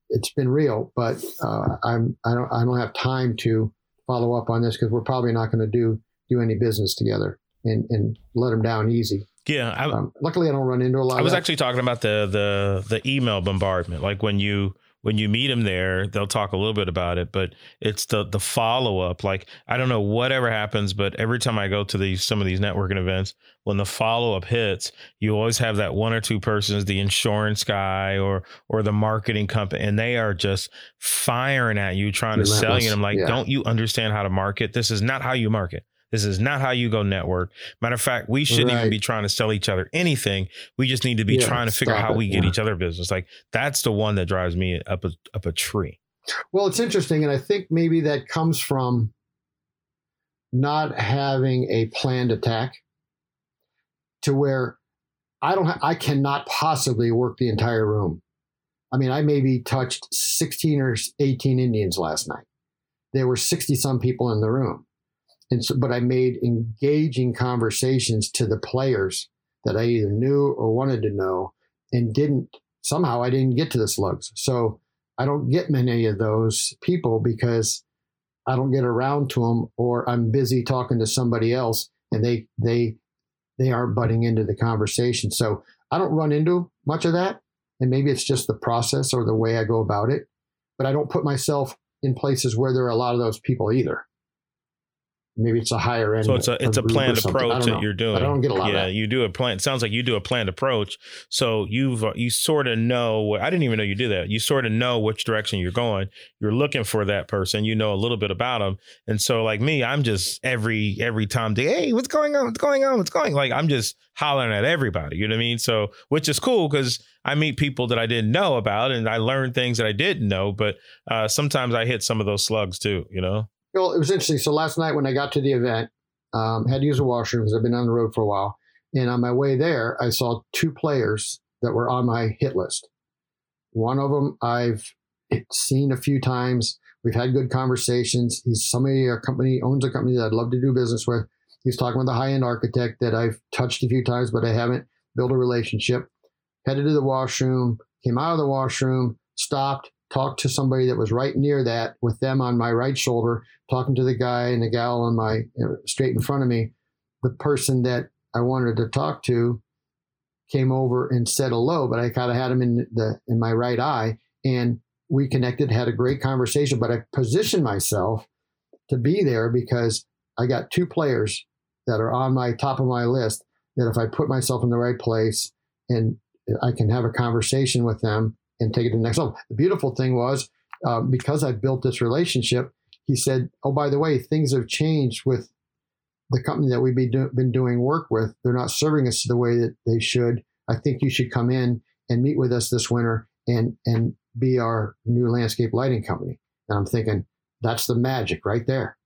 it's been real, but uh, I'm I don't I don't have time to follow up on this because we're probably not going to do do any business together and and let them down easy." Yeah, I, Um, luckily, I don't run into a lot. I was actually talking about the the the email bombardment, like when you when you meet them there, they'll talk a little bit about it, but it's the the follow up. Like I don't know whatever happens, but every time I go to these some of these networking events, when the follow up hits, you always have that one or two persons, the insurance guy or or the marketing company, and they are just firing at you, trying to sell you. And I'm like, Yeah. don't you understand how to market? This is not how you market. This is not how you go network. Matter of fact, we shouldn't even be trying to sell each other anything. We just need to be Yeah, trying to figure out how it, we get yeah. each other business. Like that's the one that drives me up a up a tree. Well, it's interesting, and I think maybe that comes from not having a planned attack to where I don't ha- I cannot possibly work the entire room. I mean, I maybe touched 16 or 18 Indians last night. There were 60 some people in the room. And so, but I made engaging conversations to the players that I either knew or wanted to know and didn't somehow I didn't get to the slugs. So I don't get many of those people because I don't get around to them or I'm busy talking to somebody else and they they they aren't butting into the conversation. So I don't run into much of that. And maybe it's just the process or the way I go about it. But I don't put myself in places where there are a lot of those people either. Maybe it's a higher end. So it's a it's a planned approach that you're doing. I don't get a lot yeah, of that. you do a plan. It sounds like you do a planned approach. So you've you sort of know. what- I didn't even know you do that. You sort of know which direction you're going. You're looking for that person. You know a little bit about them. And so like me, I'm just every every time. Day, Hey, what's going on? What's going on? What's going? Like I'm just hollering at everybody. You know what I mean? So which is cool because I meet people that I didn't know about, and I learn things that I didn't know. But uh, sometimes I hit some of those slugs too. You know. Well, it was interesting. So last night when I got to the event, um, had to use a washroom because I've been on the road for a while. And on my way there, I saw two players that were on my hit list. One of them I've seen a few times. We've had good conversations. He's somebody, a company, owns a company that I'd love to do business with. He's talking with a high end architect that I've touched a few times, but I haven't built a relationship. Headed to the washroom, came out of the washroom, stopped, talked to somebody that was right near that with them on my right shoulder, talking to the guy and the gal on my know, straight in front of me. The person that I wanted to talk to came over and said hello, but I kind of had him in the in my right eye, and we connected, had a great conversation. But I positioned myself to be there because I got two players that are on my top of my list. That if I put myself in the right place and I can have a conversation with them and take it to the next level. The beautiful thing was uh, because I built this relationship. He said, "Oh, by the way, things have changed with the company that we've been, do- been doing work with. They're not serving us the way that they should. I think you should come in and meet with us this winter and and be our new landscape lighting company." And I'm thinking, that's the magic right there.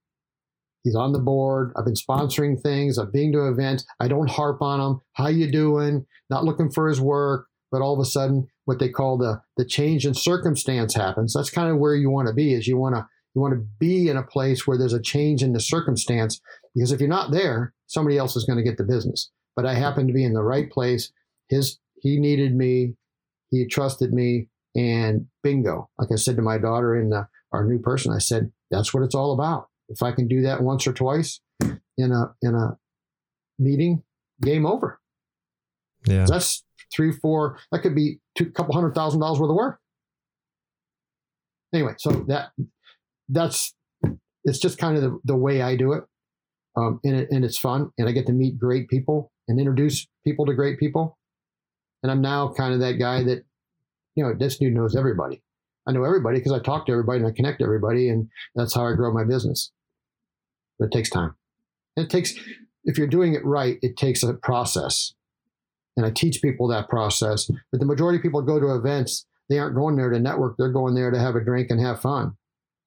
He's on the board. I've been sponsoring things. I've been to events. I don't harp on him. How you doing? Not looking for his work, but all of a sudden, what they call the the change in circumstance happens. That's kind of where you want to be. Is you want to you want to be in a place where there's a change in the circumstance. Because if you're not there, somebody else is going to get the business. But I happen to be in the right place. His he needed me. He trusted me, and bingo. Like I said to my daughter and uh, our new person, I said that's what it's all about. If I can do that once or twice in a in a meeting, game over. Yeah. That's three, four. That could be two couple hundred thousand dollars worth of work. Anyway, so that that's it's just kind of the, the way I do it, um, and it, and it's fun, and I get to meet great people and introduce people to great people, and I'm now kind of that guy that, you know, this dude knows everybody. I know everybody because I talk to everybody and I connect to everybody, and that's how I grow my business. but it takes time. It takes, if you're doing it right, it takes a process. And I teach people that process. But the majority of people go to events, they aren't going there to network. They're going there to have a drink and have fun.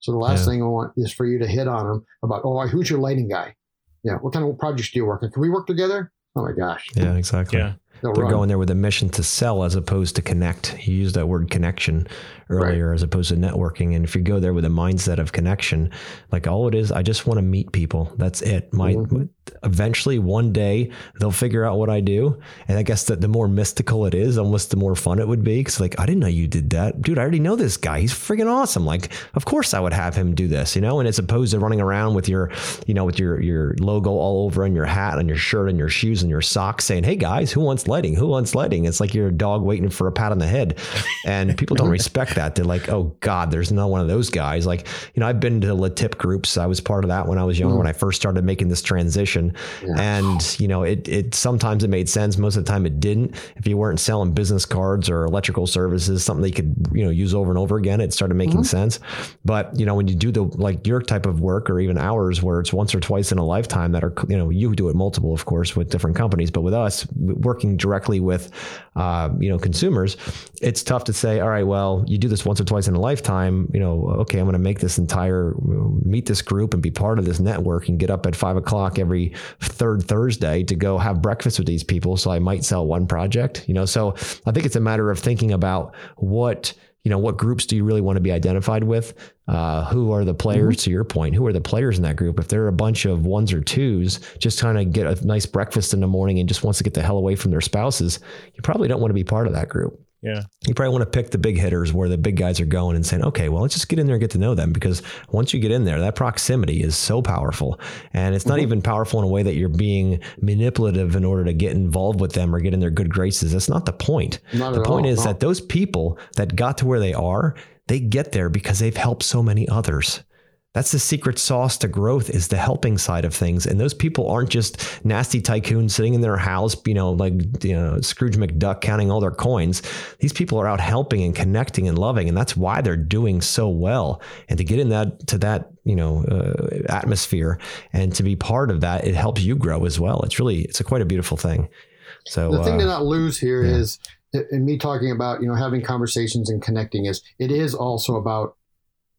So the last yeah. thing I want is for you to hit on them about, oh, who's your lighting guy? Yeah. What kind of projects do you work on? Can we work together? Oh my gosh. Yeah, exactly. Yeah. They're run. going there with a mission to sell as opposed to connect. You used that word connection earlier right. as opposed to networking. And if you go there with a mindset of connection, like all it is, I just want to meet people. That's it. My mm-hmm. Eventually one day they'll figure out what I do. And I guess that the more mystical it is, almost the more fun it would be. Cause like, I didn't know you did that. Dude, I already know this guy. He's freaking awesome. Like, of course I would have him do this, you know, and as opposed to running around with your, you know, with your, your logo all over on your hat and your shirt and your shoes and your socks saying, Hey guys, who wants lighting? Who wants lighting? It's like you're a dog waiting for a pat on the head and people don't respect that. They're like, oh God, there's not one of those guys. Like, you know, I've been to LeTip groups. I was part of that when I was younger, mm. when I first started making this transition. Yeah. And, you know, it, it sometimes it made sense. Most of the time it didn't. If you weren't selling business cards or electrical services, something they could, you know, use over and over again, it started making mm-hmm. sense. But, you know, when you do the, like your type of work or even ours where it's once or twice in a lifetime that are, you know, you do it multiple, of course, with different companies, but with us working directly with, uh, you know, consumers, it's tough to say, all right, well, you do this once or twice in a lifetime, you know, okay, I'm going to make this entire meet this group and be part of this network and get up at five o'clock every third Thursday to go have breakfast with these people. So I might sell one project, you know. So I think it's a matter of thinking about what you know what groups do you really want to be identified with uh, who are the players mm-hmm. to your point who are the players in that group if they're a bunch of ones or twos just trying to get a nice breakfast in the morning and just wants to get the hell away from their spouses you probably don't want to be part of that group yeah. You probably want to pick the big hitters where the big guys are going and saying, okay, well, let's just get in there and get to know them because once you get in there, that proximity is so powerful. And it's not mm-hmm. even powerful in a way that you're being manipulative in order to get involved with them or get in their good graces. That's not the point. Not the point all, is no. that those people that got to where they are, they get there because they've helped so many others. That's the secret sauce to growth is the helping side of things. And those people aren't just nasty tycoons sitting in their house, you know, like you know, Scrooge McDuck counting all their coins. These people are out helping and connecting and loving, and that's why they're doing so well. And to get in that to that you know uh, atmosphere and to be part of that, it helps you grow as well. It's really it's a quite a beautiful thing. So the thing uh, to not lose here yeah. is, in me talking about you know having conversations and connecting is it is also about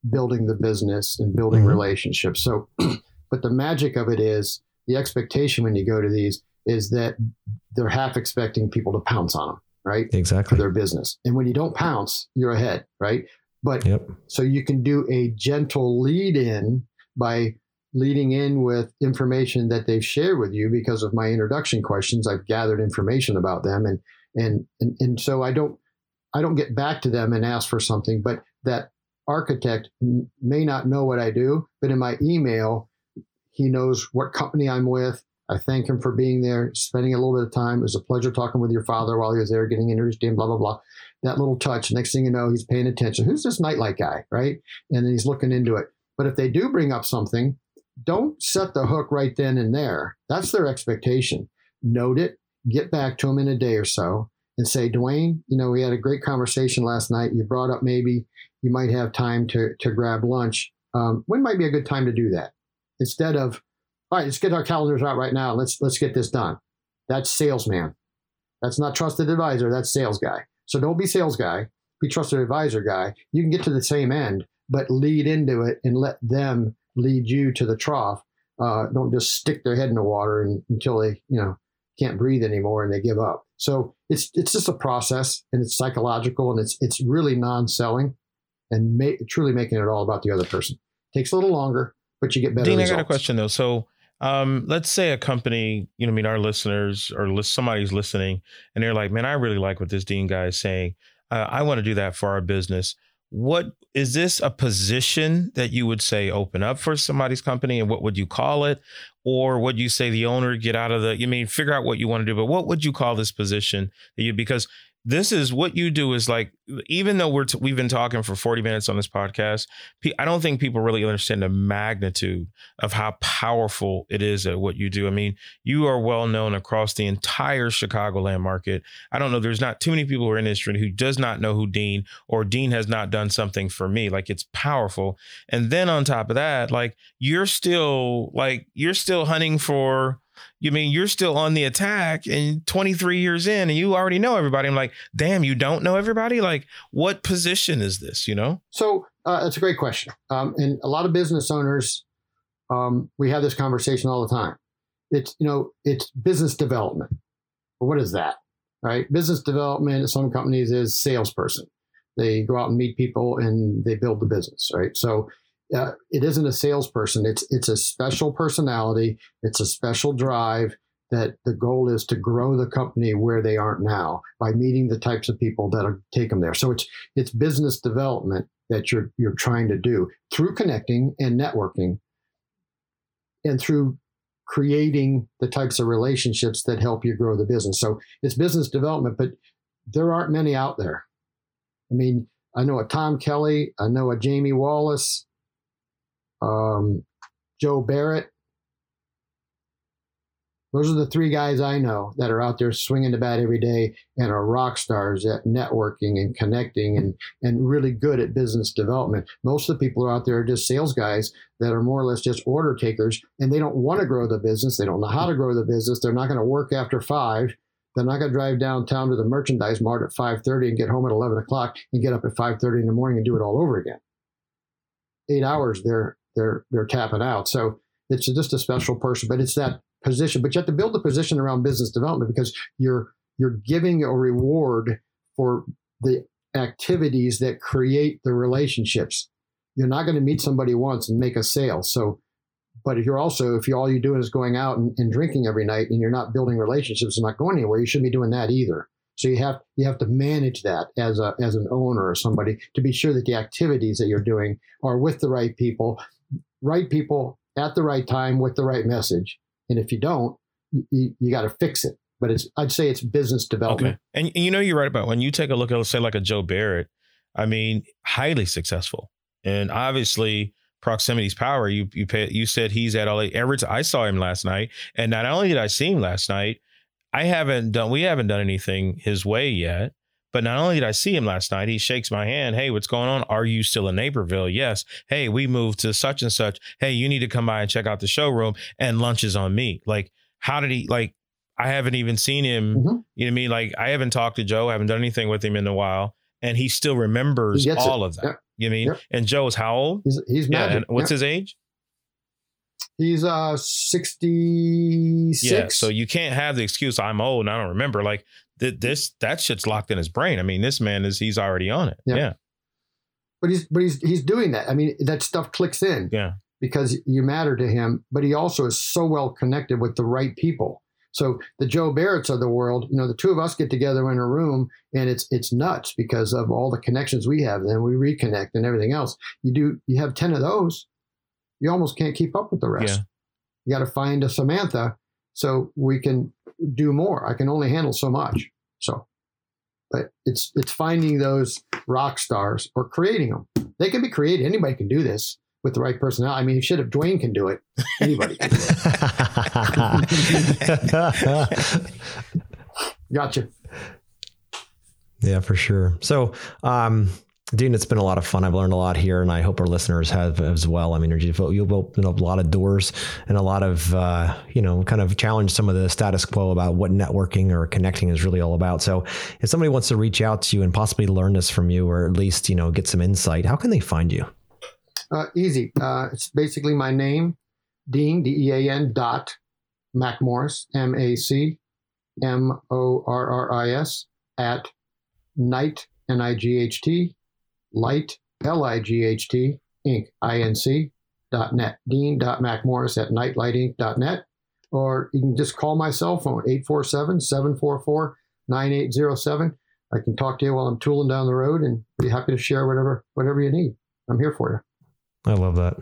building the business and building mm-hmm. relationships. So, but the magic of it is the expectation when you go to these is that they're half expecting people to pounce on them, right? Exactly. For their business. And when you don't pounce, you're ahead, right? But yep. so you can do a gentle lead in by leading in with information that they've shared with you because of my introduction questions. I've gathered information about them and and and, and so I don't I don't get back to them and ask for something, but that architect may not know what I do, but in my email, he knows what company I'm with. I thank him for being there, spending a little bit of time. It was a pleasure talking with your father while he was there, getting introduced to him, blah, blah, blah. That little touch. Next thing you know, he's paying attention. Who's this nightlight guy? Right. And then he's looking into it. But if they do bring up something, don't set the hook right then and there. That's their expectation. Note it, get back to them in a day or so and say, Dwayne, you know, we had a great conversation last night. You brought up maybe you might have time to, to grab lunch. Um, when might be a good time to do that? Instead of, all right, let's get our calendars out right now. Let's let's get this done. That's salesman. That's not trusted advisor. That's sales guy. So don't be sales guy. Be trusted advisor guy. You can get to the same end, but lead into it and let them lead you to the trough. Uh, don't just stick their head in the water and, until they, you know, can't breathe anymore and they give up. So it's it's just a process and it's psychological and it's it's really non-selling and ma- truly making it all about the other person. Takes a little longer, but you get better. Dean, results. I got a question though. So um, let's say a company, you know, I mean, our listeners or list, somebody's listening and they're like, man, I really like what this Dean guy is saying. Uh, I want to do that for our business. What is this a position that you would say open up for somebody's company and what would you call it? Or would you say the owner get out of the, you mean, figure out what you want to do, but what would you call this position that you, because this is what you do is like even though we're t- we've been talking for 40 minutes on this podcast i don't think people really understand the magnitude of how powerful it is at what you do. I mean you are well known across the entire chicagoland market. I don't know there's not too many people who are in this industry who does not know who dean or dean has not done something for me. Like it's powerful. And then on top of that like you're still like you're still hunting for you mean you're still on the attack and 23 years in and you already know everybody. I'm like damn you don't know everybody? Like what position is this? You know? So uh, that's a great question. Um, and a lot of business owners um, we have this conversation all the time. It's you know it's business development. What is that right? Business development some companies is salesperson. They go out and meet people and they build the business right? So uh, it isn't a salesperson. It's it's a special personality. It's a special drive that the goal is to grow the company where they aren't now by meeting the types of people that take them there. So it's it's business development that you're you're trying to do through connecting and networking, and through creating the types of relationships that help you grow the business. So it's business development, but there aren't many out there. I mean, I know a Tom Kelly, I know a Jamie Wallace, um, Joe Barrett. Those are the three guys I know that are out there swinging the bat every day and are rock stars at networking and connecting and, and really good at business development. Most of the people are out there are just sales guys that are more or less just order takers and they don't want to grow the business. They don't know how to grow the business. They're not going to work after five. They're not going to drive downtown to the merchandise mart at 5.30 and get home at 11 o'clock and get up at 5.30 in the morning and do it all over again. Eight hours, they're they're they're tapping out. So it's just a special person, but it's that position. But you have to build a position around business development because you're you're giving a reward for the activities that create the relationships. You're not going to meet somebody once and make a sale. So, but if you're also if you all you're doing is going out and, and drinking every night and you're not building relationships and not going anywhere, you shouldn't be doing that either. So you have you have to manage that as a as an owner or somebody to be sure that the activities that you're doing are with the right people right people at the right time with the right message. And if you don't, you, you got to fix it. But it's I'd say it's business development. Okay. And, and you know you're right about when you take a look at let's say like a Joe Barrett, I mean, highly successful. And obviously proximity's power. You you pay, you said he's at LA. Every time I saw him last night, and not only did I see him last night, I haven't done we haven't done anything his way yet. But not only did I see him last night, he shakes my hand. Hey, what's going on? Are you still in Naperville? Yes. Hey, we moved to such and such. Hey, you need to come by and check out the showroom and lunch is on me. Like, how did he like I haven't even seen him. Mm-hmm. You know what I mean? Like I haven't talked to Joe, I haven't done anything with him in a while. And he still remembers he all it. of that. Yeah. You know I mean? Yeah. And Joe's how old? He's, he's yeah, and what's his age? He's uh 66. Yeah, so you can't have the excuse I'm old and I don't remember. Like th- this that shit's locked in his brain. I mean, this man is he's already on it. Yeah. yeah. But he's but he's he's doing that. I mean, that stuff clicks in. Yeah. Because you matter to him, but he also is so well connected with the right people. So the Joe Barretts of the world, you know, the two of us get together in a room and it's it's nuts because of all the connections we have. Then we reconnect and everything else. You do you have 10 of those, you almost can't keep up with the rest. Yeah. You got to find a Samantha so we can do more. I can only handle so much. So, but it's it's finding those rock stars or creating them. They can be created. Anybody can do this with the right personality. I mean, should if Dwayne can do it, anybody can do it. gotcha. Yeah, for sure. So, um, Dean, it's been a lot of fun. I've learned a lot here, and I hope our listeners have as well. I mean, you've opened up a lot of doors and a lot of, uh, you know, kind of challenge some of the status quo about what networking or connecting is really all about. So, if somebody wants to reach out to you and possibly learn this from you, or at least, you know, get some insight, how can they find you? Uh, easy. Uh, it's basically my name, Dean, D E A N dot MacMorris, M A C M O R R I S, at Night, N I G H T, light, L-I-G-H-T, Inc., I-N-C, dot net, dean.macmorris at nightlighting.net, or you can just call my cell phone, 847-744-9807. I can talk to you while I'm tooling down the road and be happy to share whatever whatever you need. I'm here for you. I love that.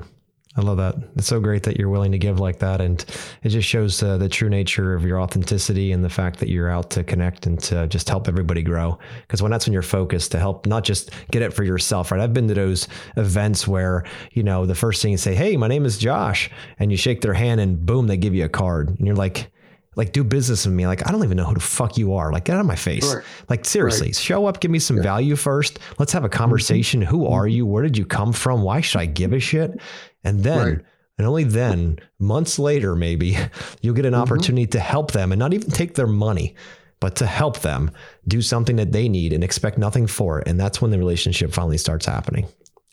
I love that. It's so great that you're willing to give like that. And it just shows uh, the true nature of your authenticity and the fact that you're out to connect and to just help everybody grow. Because when that's when you're focused to help, not just get it for yourself, right? I've been to those events where, you know, the first thing you say, Hey, my name is Josh. And you shake their hand and boom, they give you a card. And you're like, like do business with me. Like, I don't even know who the fuck you are. Like, get out of my face. Right. Like, seriously, right. show up, give me some yeah. value first. Let's have a mm-hmm. conversation. Mm-hmm. Who are you? Where did you come from? Why should I give a shit? And then, right. and only then, months later, maybe you'll get an mm-hmm. opportunity to help them and not even take their money, but to help them do something that they need and expect nothing for it. And that's when the relationship finally starts happening.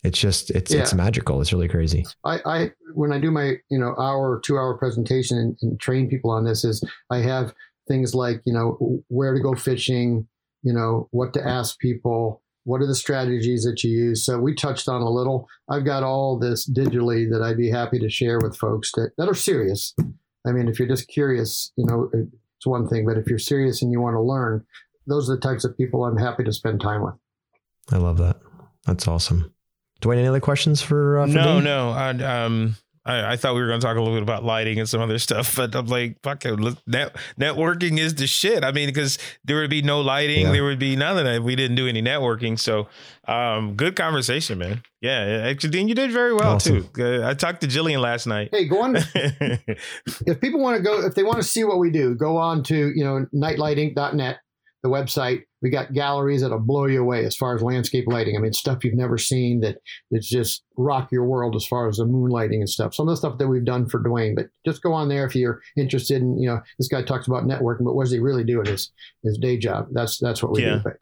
It's just it's yeah. it's magical. It's really crazy. I, I when I do my you know hour two hour presentation and, and train people on this is I have things like you know where to go fishing, you know what to ask people, what are the strategies that you use? So we touched on a little. I've got all this digitally that I'd be happy to share with folks that, that are serious. I mean, if you're just curious, you know, it's one thing, but if you're serious and you want to learn, those are the types of people I'm happy to spend time with. I love that. That's awesome. Dwayne, any other questions for? Uh, for no, Dean? no. I, um, I, I, thought we were going to talk a little bit about lighting and some other stuff, but I'm like, fuck it. Net, networking is the shit. I mean, because there would be no lighting, yeah. there would be none of that. We didn't do any networking. So, um, good conversation, man. Yeah, actually, Dean, you did very well awesome. too. I talked to Jillian last night. Hey, go on. if people want to go, if they want to see what we do, go on to you know nightlighting.net the website. We got galleries that'll blow you away as far as landscape lighting. I mean, stuff you've never seen that it's just rock your world as far as the moonlighting and stuff. Some of the stuff that we've done for Dwayne, but just go on there if you're interested in, you know, this guy talks about networking, but what does he really do in his, his day job? That's, that's what we yeah. do. But,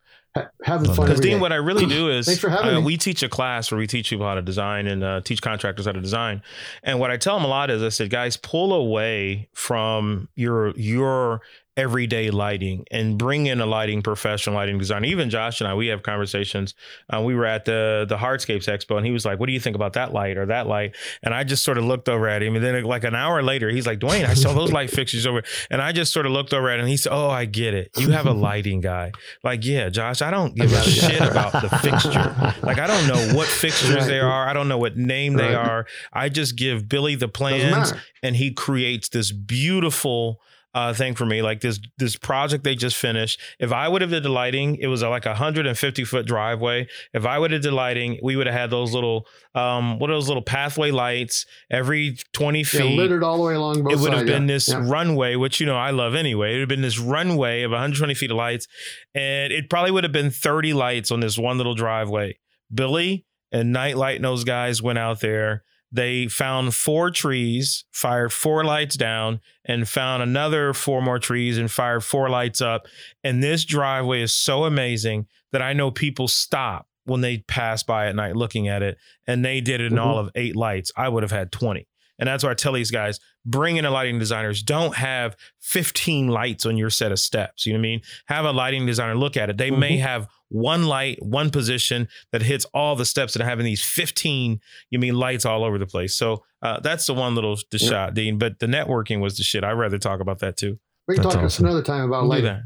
having fun. Because Dean, what I really do is thanks for having uh, me. We teach a class where we teach people how to design and uh, teach contractors how to design. And what I tell them a lot is, I said, guys, pull away from your your everyday lighting and bring in a lighting professional lighting designer. Even Josh and I, we have conversations. Uh, we were at the the Hardscapes Expo, and he was like, "What do you think about that light or that light?" And I just sort of looked over at him, and then like an hour later, he's like, "Dwayne, I saw those light fixtures over," and I just sort of looked over at him, and he said, "Oh, I get it. You have a lighting guy." Like, yeah, Josh, I don't give a shit about the fixture. Like, I don't know what fixtures right. they are. I don't know what name right. they are. I just give Billy the plans, and he creates this beautiful uh, thing for me. Like this this project they just finished. If I would have did the lighting, it was a, like a hundred and fifty foot driveway. If I would have did lighting, we would have had those little um what are those little pathway lights every twenty feet, yeah, littered all the way along. it would have been yeah. this yeah. runway, which you know I love anyway. It would have been this runway of 120 feet of lights, and it probably would have been 30 lights on this one little driveway. Billy and Nightlight and those guys went out there they found four trees, fired four lights down, and found another four more trees and fired four lights up. And this driveway is so amazing that I know people stop when they pass by at night looking at it. And they did it in mm-hmm. all of eight lights. I would have had 20. And that's why I tell these guys bring in a lighting designers. Don't have 15 lights on your set of steps. You know what I mean? Have a lighting designer look at it. They mm-hmm. may have one light, one position that hits all the steps that are having these 15, you mean lights all over the place. So uh, that's the one little the shot, Dean. But the networking was the shit. I'd rather talk about that too. We can that's talk awesome. another time about we'll lighting.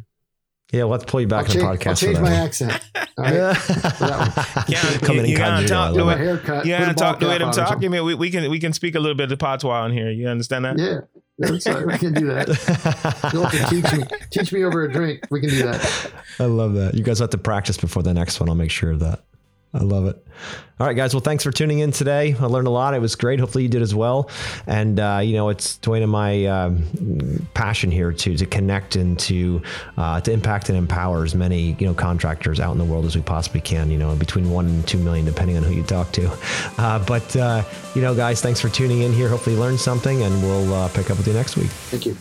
Yeah, let's pull you back I'll in change, the podcast. I'll change my accent. Right? yeah, Come you, you gotta talk to it. Haircut, you gotta talk to it. I'm talking. We, we can we can speak a little bit of patois on here. You understand that? Yeah. That's right. We can do that. You'll have to teach me, teach me over a drink. We can do that. I love that. You guys have to practice before the next one. I'll make sure of that. I love it. All right, guys. Well, thanks for tuning in today. I learned a lot. It was great. Hopefully, you did as well. And uh, you know, it's Dwayne and my um, passion here to to connect and to uh, to impact and empower as many you know contractors out in the world as we possibly can. You know, between one and two million, depending on who you talk to. Uh, but uh, you know, guys, thanks for tuning in here. Hopefully, you learned something, and we'll uh, pick up with you next week. Thank you.